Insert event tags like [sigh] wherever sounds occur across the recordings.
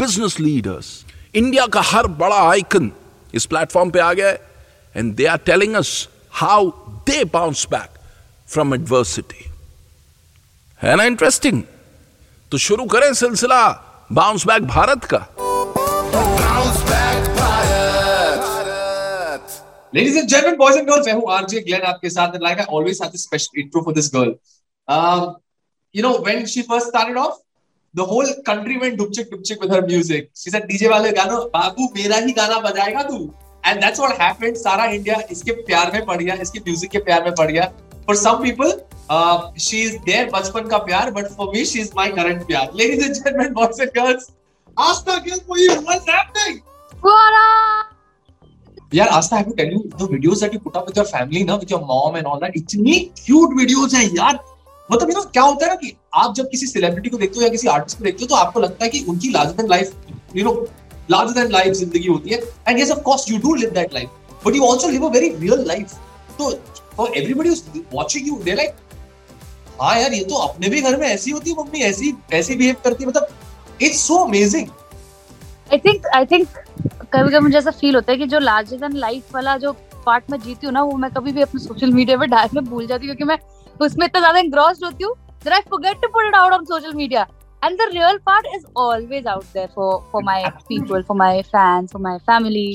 business leaders India का हर बड़ा आइकन इस प्लेटफॉर्म पे आ गया and they are telling us how they bounce back from adversity है ना इंटरेस्टिंग तो शुरू करें सिलसिला बाउंस बैक भारत का Bounce back Bharat. Ladies and gentlemen, boys and girls, मैं हूँ आरजे ग्लेन आपके साथ and like I always have this special intro for this girl. Um, you know, when she first started off, the whole country went dupchik dupchik with her music. She said, DJ वाले गानों, बाबू मेरा ही गाना बजाएगा तू. And that's what happened. सारा India इसके प्यार में पड़ गया, इसके म्यूज़िक के प्यार में पड़ गया. For some people, uh, she is their बचपन का प्यार, but for me, she is my current प्यार. Ladies and gentlemen, boys and girls, Asta Gill for you. What's happening? यार Aastha I tell you the videos that you put up with your family ना with your mom and all that इतनी cute videos हैं यार मतलब you know क्या होता है ना कि आप जब किसी सेलिब्रिटी को देखते हो या किसी आर्टिस्ट को देखते हो तो आपको लगता है कि उनकी larger than life you know larger than life ज़िंदगी होती है। And yes of course you do live that life but you also live a very real life तो for everybody watching you they like हाँ यार, ये तो अपने भी घर में ऐसी होती है, मम्मी ऐसी ऐसी बिहेव करती है। मतलब it's so amazing I think I think कभी कभी मुझे ऐसा फील होता है कि जो लार्जर देन लाइफ वाला जो पार्ट मैं जीती हूँ ना, वो मैं कभी भी अपने सोशल मीडिया पे डालने भूल जाती हूँ, क्योंकि मैं उसमें इतना ज़्यादा engrossed होती हूँ that I forget to put it out on social media. And the real part is always out there for for my people, for my fans, for my family.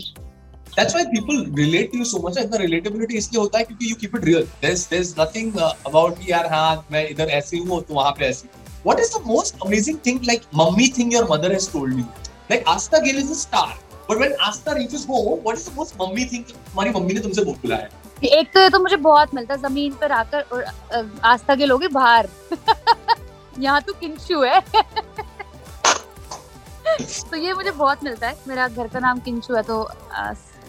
That's why people relate to you so much and the relatability इसलिए होता है क्योंकि you keep it real. There's there's nothing uh, about कि यार हाँ मैं इधर ऐसी हूँ तो वहाँ पे ऐसी. What is the most amazing thing like mummy thing your mother has told you? Like Asta Gill is a star, but when Asta reaches home, what is the most mummy thing तुम्हारी mummy ने तुमसे बोला है? एक तो ये तो मुझे बहुत मिलता है ज़मीन पर आकर और आस्था के लोग बाहर [laughs] यहाँ तो किंशु है [laughs] तो ये मुझे बहुत मिलता है मेरा घर का नाम किंशु है तो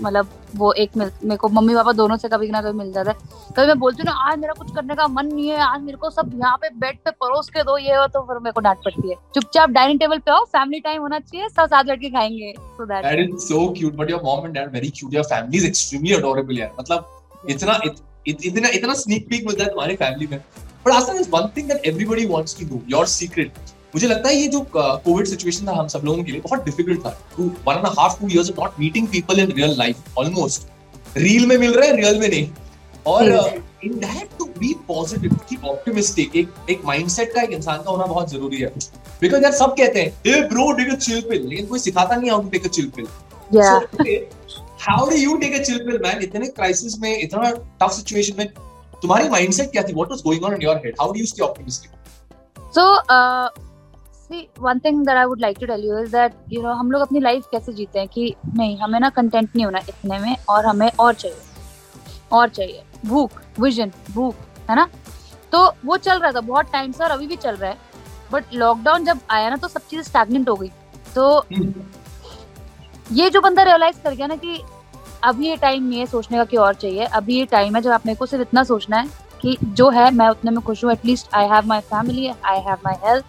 मतलब वो एक मेरे को मम्मी पापा दोनों से कभी ना कभी मिल जाता है कभी मैं बोलती हूँ ना आज मेरा कुछ करने का मन नहीं है आज मेरे को सब यहाँ पे बेड पे परोस के दो ये हो तो फिर मेरे को डांट पड़ती है चुपचाप डाइनिंग टेबल पे आओ फैमिली टाइम होना चाहिए सब साथ बैठ के खाएँगे so that is so cute, but your mom and dad very cute. Your family is extremely adorable यार. मतलब इतना इत, इत, इतना इतना sneak peek मिलता है तुम्हारी फैमिली में. But Asta, there's one thing that everybody wants to know. Your secret. मुझे लगता है ये जो कोविड सिचुएशन था हम सब लोगों के लिए बहुत डिफ़िकल्ट था two one and half two years of not meeting people in real life almost reel में मिल रहे हैं रियल में नहीं और in that to be positive keep optimistic एक एक माइंडसेट का एक इंसान का होना बहुत ज़रूरी है बिकॉज़ यार सब कहते हैं hey bro take a chill pill लेकिन कोई सिखाता नहीं how to take a chill pill या how do you take a chill pill, man? इतने क्राइसिस में इतना टफ सिचुएशन में तुम्हारी माइंडसेट क्या थी? What was going on in your head how do you stay optimistic So, uh, see, one thing that I would like to tell you is that you know हम लोग अपनी life कैसे जीते हैं कि नहीं हमें ना कंटेंट नहीं होना इतने में और हमें और चाहिए। और चाहिए। भूख विजन भूख है ना? तो वो चल रहा था बहुत टाइम से और अभी भी चल रहा है। बट लॉकडाउन जब आया ना तो सब चीज़ें स्टैगनेंट हो गई। तो ये जो बंदा रियलाइज़ कर गया ना कि अभी ये टाइम नहीं है सोचने का कि और चाहिए, अभी ये टाइम है जब आपने को सिर्फ़ इतना सोचना है कि जो है मैं उतने में खुश हूँ at least I have my family I have my health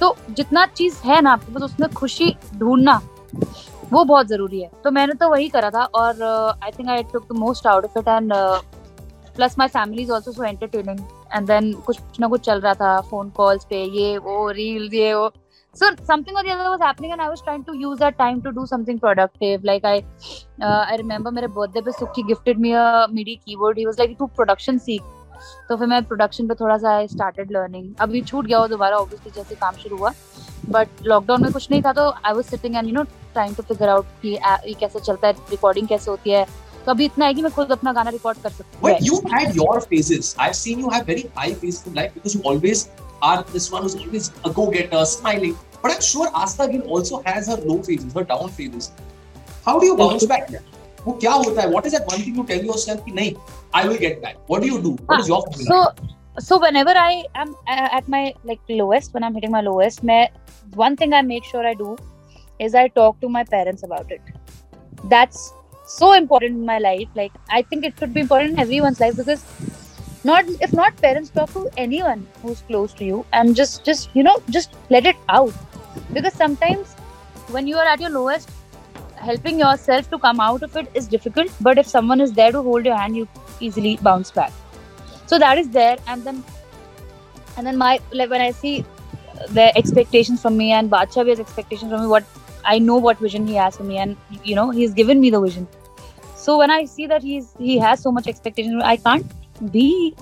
तो जितना चीज़ है ना आपके पास, उसमें खुशी ढूंढना वो बहुत ज़रूरी है। तो मैंने तो वही करा था और I think I took the most out of it and plus my family is also so entertaining and then कुछ ना कुछ चल रहा था फ़ोन कॉल्स पे, ये, वो रील ये, वो। So something or the other was happening and i was trying to use that time to do something productive like i uh, i remember मेरे birthday पे सुखी gifted me a midi keyboard he was like तू production सीख तो फिर मैं production पे थोड़ा सा आई स्टार्टेड लर्निंग अभी छूट गया वो दोबारा ऑब्वियसली जैसे काम शुरू हुआ बट लॉकडाउन में कुछ नहीं था तो I was sitting and you know trying to figure out कि ये कैसे चलता है रिकॉर्डिंग कैसे होती है तो अभी इतना है कि मैं खुद अपना गाना रिकॉर्ड कर सकती हूँ But you had your phases. I've seen you have very high phases in life because you always are this one who's always a go-getter, smiling. But I'm sure Asta Gill also has her low phases, her down phases. How do you bounce back? वो क्या होता है? What is that one thing you tell yourself कि नहीं, I will get back. What do you do? What is your formula? so so whenever i am uh, at my like lowest when i'm hitting my lowest my one thing i make sure i do is i talk to my parents about it that's so important in my life like i think it should be important in everyone's life because not if not parents talk to anyone who's close to you and just just you know just let it out. Because sometimes when you are at your lowest helping yourself to come out of it is difficult but if someone is there to hold your hand you easily bounce back. So that is there. And then and then my like when i see the expectations from me and Bacha has expectations from me what i know what vision he has for me and you know he's given me the vision. So when i see that he's he has so much expectation i can't be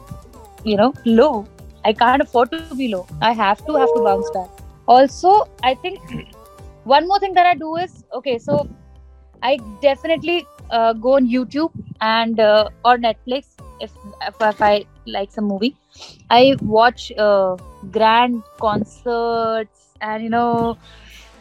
you know low. I can't afford to be low. I have to have to bounce back. Also i think [clears throat] one more thing that i do is okay so i definitely uh, go on youtube and uh, or netflix if, if if i like some movie. I watch uh, grand concerts and you know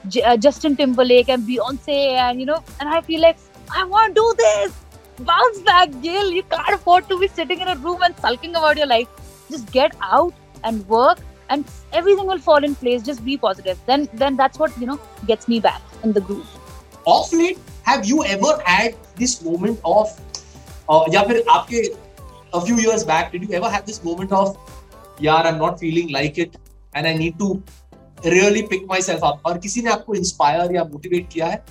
J- uh, justin timberlake and beyonce and you know and i feel like i want to do this bounce back Jill. you can't afford to be sitting in a room and sulking about your life just get out and work and everything will fall in place just be positive then then that's what you know gets me back in the groove Of late, have you ever had this moment of, uh, या फिर आपके a few years back, did you ever have this moment of, यार I'm not feeling like it and I need to really pick myself up और किसी ने आपको inspire या motivate किया है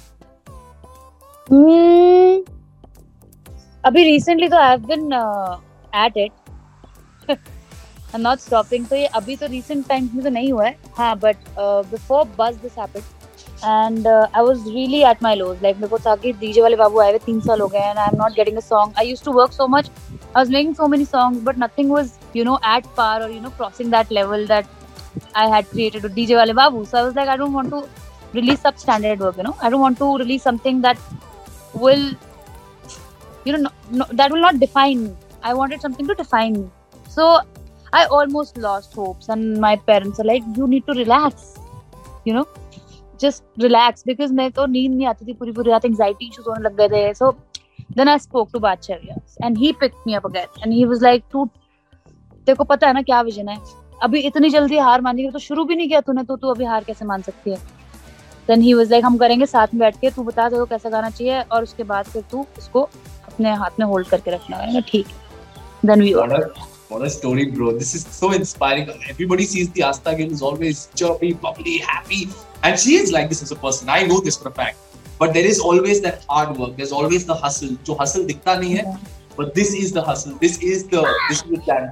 Hmm. अभी रिसेंटली तो I have been at it I am not stopping तो ये अभी तो रिसेंट टाइम्स में तो नहीं हुआ है। हाँ बट बिफोर बस this happened and I was really at my lows like मेरे को था कि डीजे वाले बाबू आए हुए तीन साल हो गए and I am not getting a song I used to work so much I was making so many songs but nothing was you know at par और you know crossing that level that I had created with DJ wale babu so I was like, I don't want to release substandard work, you know. I don't want to release something that will you know no, no, that will not define me i wanted something to define me so i almost lost hopes and my parents are like you need to relax you know just relax because मैं तो नींद नहीं आती थी पूरी पूरी रात anxiety issues होने लग गए थे so then i spoke to Bacharya and he picked me up again and he was like तू तेरे को पता है ना क्या विजन है अभी इतनी जल्दी हार मानी तो शुरू भी नहीं किया तूने तो तू अभी हार कैसे मान सकती है देन ही वाज लाइक हम करेंगे साथ में बैठ के तू बता को कैसा गाना चाहिए और उसके बाद फिर तू उसको अपने हाथ में होल्ड करके रखना है ठीक then we a, what a story, bro. This is so inspiring. Everybody sees the Asta Gill is always chirpy, bubbly, happy. And she is like this as a person. I know this for a fact. But there is always that hard work. There's always the hustle. जो hustle दिखता नहीं है, but this is the hustle. This is the this is the plan.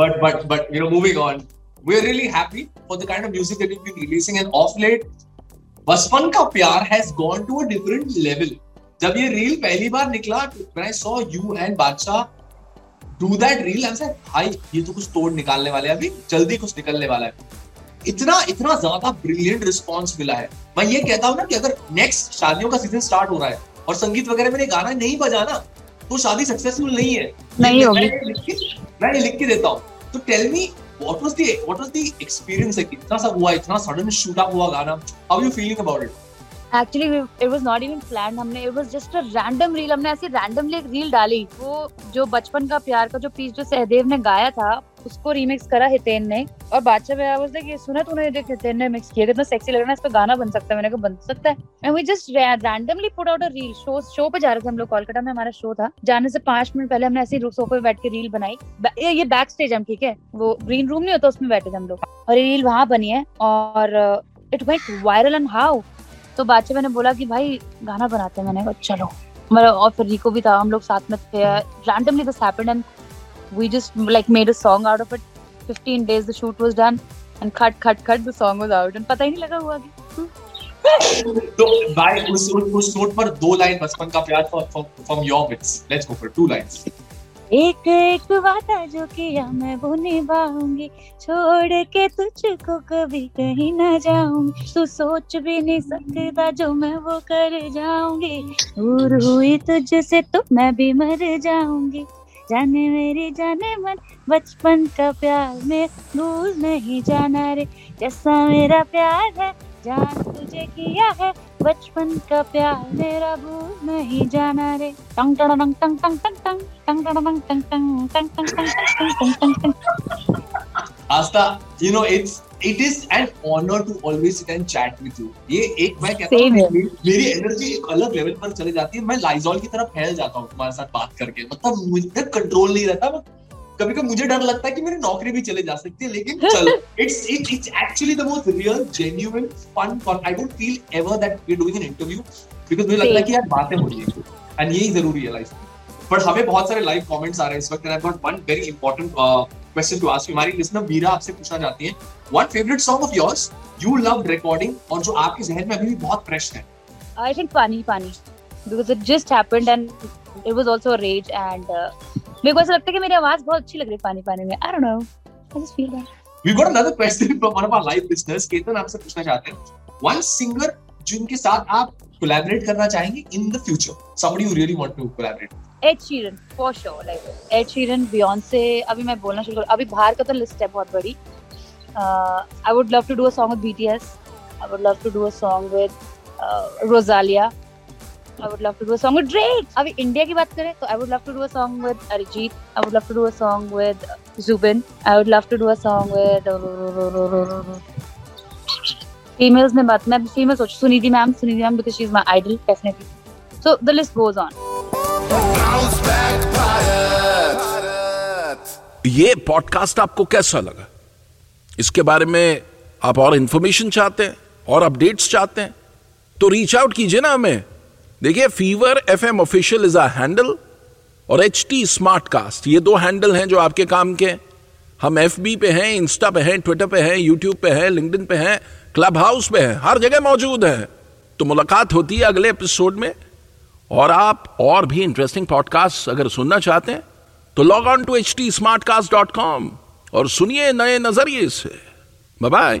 But but but you know, moving on. We're really happy for the kind of music that you've been releasing. And off late, बचपन का प्यार has gone to a different level. जब ये reel पहली बार निकला when I saw you and बादशाह do that reel I was भाई ये तो कुछ तोड़ निकालने वाले हैं अभी जल्दी कुछ निकलने वाला है. इतना इतना ज़्यादा ब्रिलियंट रिस्पॉन्स मिला है। मैं ये कहता हूँ ना कि अगर नेक्स्ट शादियों का सीज़न स्टार्ट हो रहा है और संगीत वगैरह में गाना नहीं बजाना तो शादी सक्सेसफुल नहीं है। नहीं होगी। मैं ये लिख के- देता हूँ। तो tell me what was the what was the experience है कितना सा हुआ इतना सडन शूट अप हुआ गाना। How you feeling about it actually it was not even planned हमने it was just a random reel हमने ऐसी रैंडमली एक रील डाली। वो जो बचपन का प्यार का जो पीस जो सहदेव ने गाया था उसको रीमिक्स करा हितेन ने। और बादशाह भैया लाइक ये सुना तूने देख हितेन ने मिक्स किया? कितना सेक्सी लग रहा है इस पे गाना बन सकता है। मैंने कहा बन सकता है। And we just randomly put out a reel show show पे जा रहे थे हम लोग कोलकाता में हमारा शो था। जाने से पाँच मिनट पहले हमने ऐसे सोफे पे बैठ के रील बनाई। ये, ये बैक स्टेज हम ठीक है? वो ग्रीन रूम नहीं होता उसमें बैठे थे हम लोग। और ये रील वहाँ बनी है और it went viral and how तो बादशाह मैंने बोला कि भाई गाना बनाते हैं मैंने। कहा चलो। मतलब और फिर रिको भी था हम लोग साथ में थे। Randomly this happened and we just like made a song out of it 15 days the shoot was done and cut cut cut the song was out. And पता ही नहीं लगा हुआ कि। तो भाई उस, उस नोट पर दो लाइन बचपन का प्यार from your beats let's go for two lines एक एक वादा जो किया मैं वो निभाऊँगी। छोड़ के तुझको कभी कहीं ना जाऊँगी। तू सोच भी नहीं सकता जो मैं वो कर जाऊँगी। दूर हुई तुझसे तो मैं भी मर जाऊँगी। जाने मेरी जाने मन, बचपन का प्यार में भूल नहीं जाना रे। जैसा मेरा प्यार है, जान तुझे किया है बचपन का प्यार मेरा भूल नहीं जाना रे टंग टंग टंग टंग टंग टंग टंग टंग टंग टंग टंग टंग टंग टंग टंग टंग टंग टंग Aastha you know it's it is an honour to always sit and chat with you ये एक मैं कहता हूँ मेरी मेरी एनर्जी एक अलग लेवल पर चले जाती है मैं लाइजॉल की तरफ़ फैल जाता हूँ तुम्हारे साथ बात करके मतलब मुझे कंट्रोल नहीं रहता कभी कभी मुझे डर लगता है कि मेरी नौकरी भी चले जा सकती है लेकिन चलो it's it it's actually the most real genuine fun for I don't feel ever that we doing an interview because मुझे लगता है कि यार बातें हो रही है। एंड यही ज़रूरी है लाइफ में। बट हमें बहुत सारे लाइव कमेंट्स आ रहे हैं इस वक्त I got one very important question to ask हमारी लिसनर वीरा आपसे पूछना चाहती है। One favourite song of yours you love recording और जो आपके जहन में अभी भी बहुत फ्रेश है? I think Pani Pani because it just happened and it was also a rage and uh, मेरे को ऐसा लगता है कि मेरी आवाज़ बहुत अच्छी लग रही है पानी पानी में। I don't know I just feel that we got another question from one of our live listeners Ketan आपसे पूछना चाहते हैं। वन सिंगर जिनके साथ आप कोलैबोरेट करना चाहेंगे in the future somebody you really want to collaborate Ed Sheeran for sure like Ed Sheeran Beyonce अभी मैं बोलना शुरू करूँ। अभी बाहर का तो लिस्ट है बहुत बड़ी। I would love to do a song with BTS I would love to do a song with Rosalia I would love to do a song with Drake अभी इंडिया की बात करें तो I would love to do a song with Arijit I would love to do a song with Zubin I would love to do a song with females में बात मैं female सोच Sunidhi ma'am Sunidhi ma'am because she is my idol definitely so the list goes on. ये podcast आपको कैसा लगा इसके बारे में आप और इंफॉर्मेशन चाहते हैं और अपडेट्स चाहते हैं तो रीच आउट कीजिए ना हमें देखिए Fever F M official is a handle और एच टी स्मार्ट कास्ट ये दो हैंडल हैं जो आपके काम के। हम एफ़ बी पे हैं इंस्टा पे हैं ट्विटर पे हैं यूट्यूब पे हैं लिंक्डइन पे हैं क्लब हाउस पे हैं, हर जगह मौजूद हैं। तो मुलाकात होती है अगले एपिसोड में और आप और भी इंटरेस्टिंग पॉडकास्ट अगर सुनना चाहते हैं तो log on to H T smart cast dot com और सुनिए नए नज़रिए से। बाय